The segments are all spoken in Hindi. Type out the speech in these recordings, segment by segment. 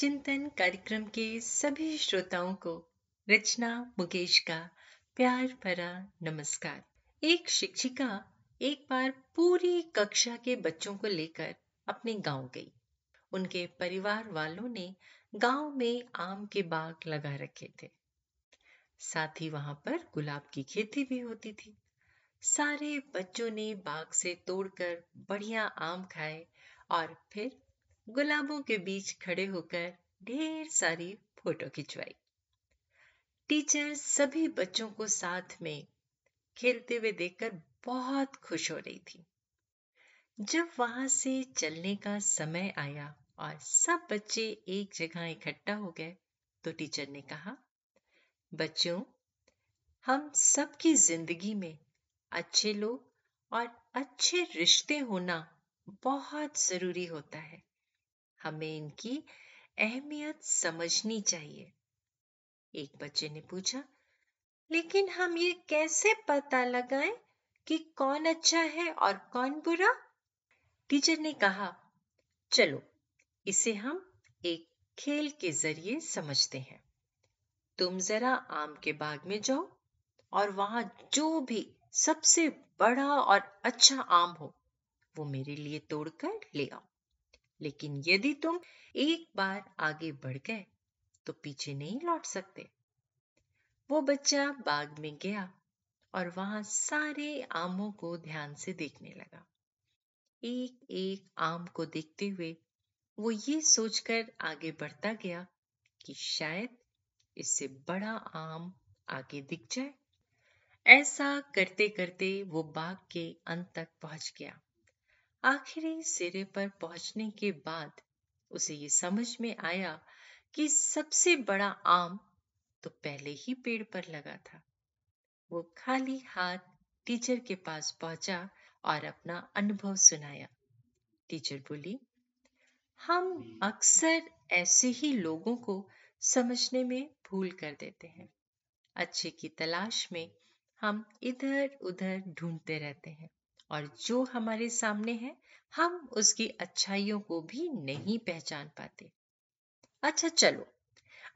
चिंतन कार्यक्रम के सभी श्रोताओं को रचना मुकेश का प्यार भरा नमस्कार। एक शिक्षिका एक बार पूरी कक्षा के बच्चों को लेकर अपने गाँव गई। उनके परिवार वालों ने गाँव में आम के बाग लगा रखे थे। साथ ही वहाँ पर गुलाब की खेती भी होती थी। सारे बच्चों ने बाग से तोड़कर बढ़िया आम खाए और फिर गुलाबों के बीच खड़े होकर ढेर सारी फ़ोटो खिंचवाई। टीचर सभी बच्चों को साथ में खेलते हुए देखकर बहुत खुश हो रही थी। जब वहाँ से चलने का समय आया और सब बच्चे एक जगह इकट्ठा हो गए तो टीचर ने कहा, बच्चों, हम सबकी ज़िंदगी में अच्छे लोग और अच्छे रिश्ते होना बहुत ज़रूरी होता है। हमें इनकी अहमियत समझनी चाहिए। एक बच्चे ने पूछा, लेकिन हम ये कैसे पता लगाएँ कि कौन अच्छा है और कौन बुरा? टीचर ने कहा, चलो, इसे हम एक खेल के ज़रिए समझते हैं। तुम जरा आम के बाग में जाओ और वहाँ जो भी सबसे बड़ा और अच्छा आम हो, वो मेरे लिए तोड़कर ले आओ। लेकिन यदि तुम एक बार आगे बढ़ गए तो पीछे नहीं लौट सकते। वो बच्चा बाग में गया और वहाँ सारे आमों को ध्यान से देखने लगा। एक एक आम को देखते हुए वो ये सोचकर आगे बढ़ता गया कि शायद इससे बड़ा आम आगे दिख जाए। ऐसा करते करते वो बाग के अंत तक पहुँच गया। आखिरी सिरे पर पहुँचने के बाद उसे ये समझ में आया कि सबसे बड़ा आम तो पहले ही पेड़ पर लगा था। वो खाली हाथ टीचर के पास पहुँचा और अपना अनुभव सुनाया। टीचर बोली, हम अक्सर ऐसे ही लोगों को समझने में भूल कर देते हैं। अच्छे की तलाश में हम इधर उधर ढूंढते रहते हैं। और जो हमारे सामने है, हम उसकी अच्छाइयों को भी नहीं पहचान पाते। अच्छा चलो,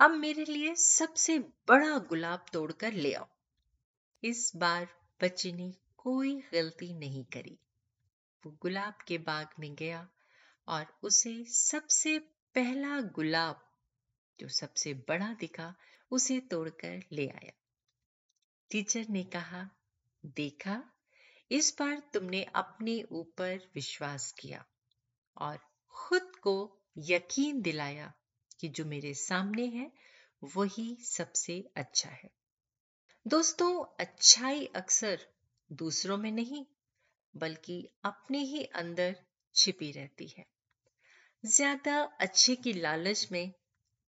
अब मेरे लिए सबसे बड़ा गुलाब तोड़कर ले आओ। इस बार बच्चे ने कोई गलती नहीं करी। वो गुलाब के बाग में गया और उसे सबसे पहला गुलाब, जो सबसे बड़ा दिखा, उसे तोड़कर ले आया। टीचर ने कहा, देखा इस बार तुमने अपने ऊपर विश्वास किया और खुद को यकीन दिलाया कि जो मेरे सामने है, वही सबसे अच्छा है। दोस्तों, अच्छाई अक्सर दूसरों में नहीं, बल्कि अपने ही अंदर छिपी रहती है। ज़्यादा अच्छे की लालच में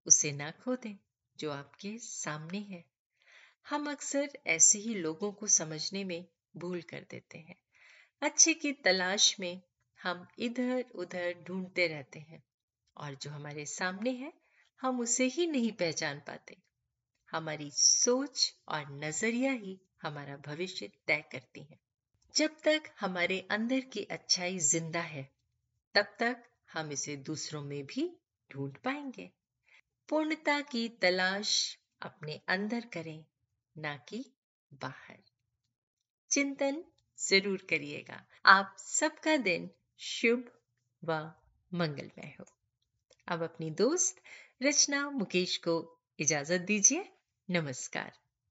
उसे ना खो दें जो आपके सामने है। हम अक्सर ऐसे ही लोगों को समझने में भूल कर देते हैं। अच्छे की तलाश में हम इधर उधर ढूंढते रहते हैं और जो हमारे सामने है, हम उसे ही नहीं पहचान पाते। हमारी सोच और नज़रिया ही हमारा भविष्य तय करती है। जब तक हमारे अंदर की अच्छाई ज़िंदा है, तब तक हम इसे दूसरों में भी ढूंढ पाएँगे। पूर्णता की तलाश अपने अंदर करें, ना कि बाहर। चिंतन ज़रूर करिएगा। आप सबका दिन शुभ व मंगलमय हो। अब अपनी दोस्त रचना मुकेश को इजाज़त दीजिए। नमस्कार।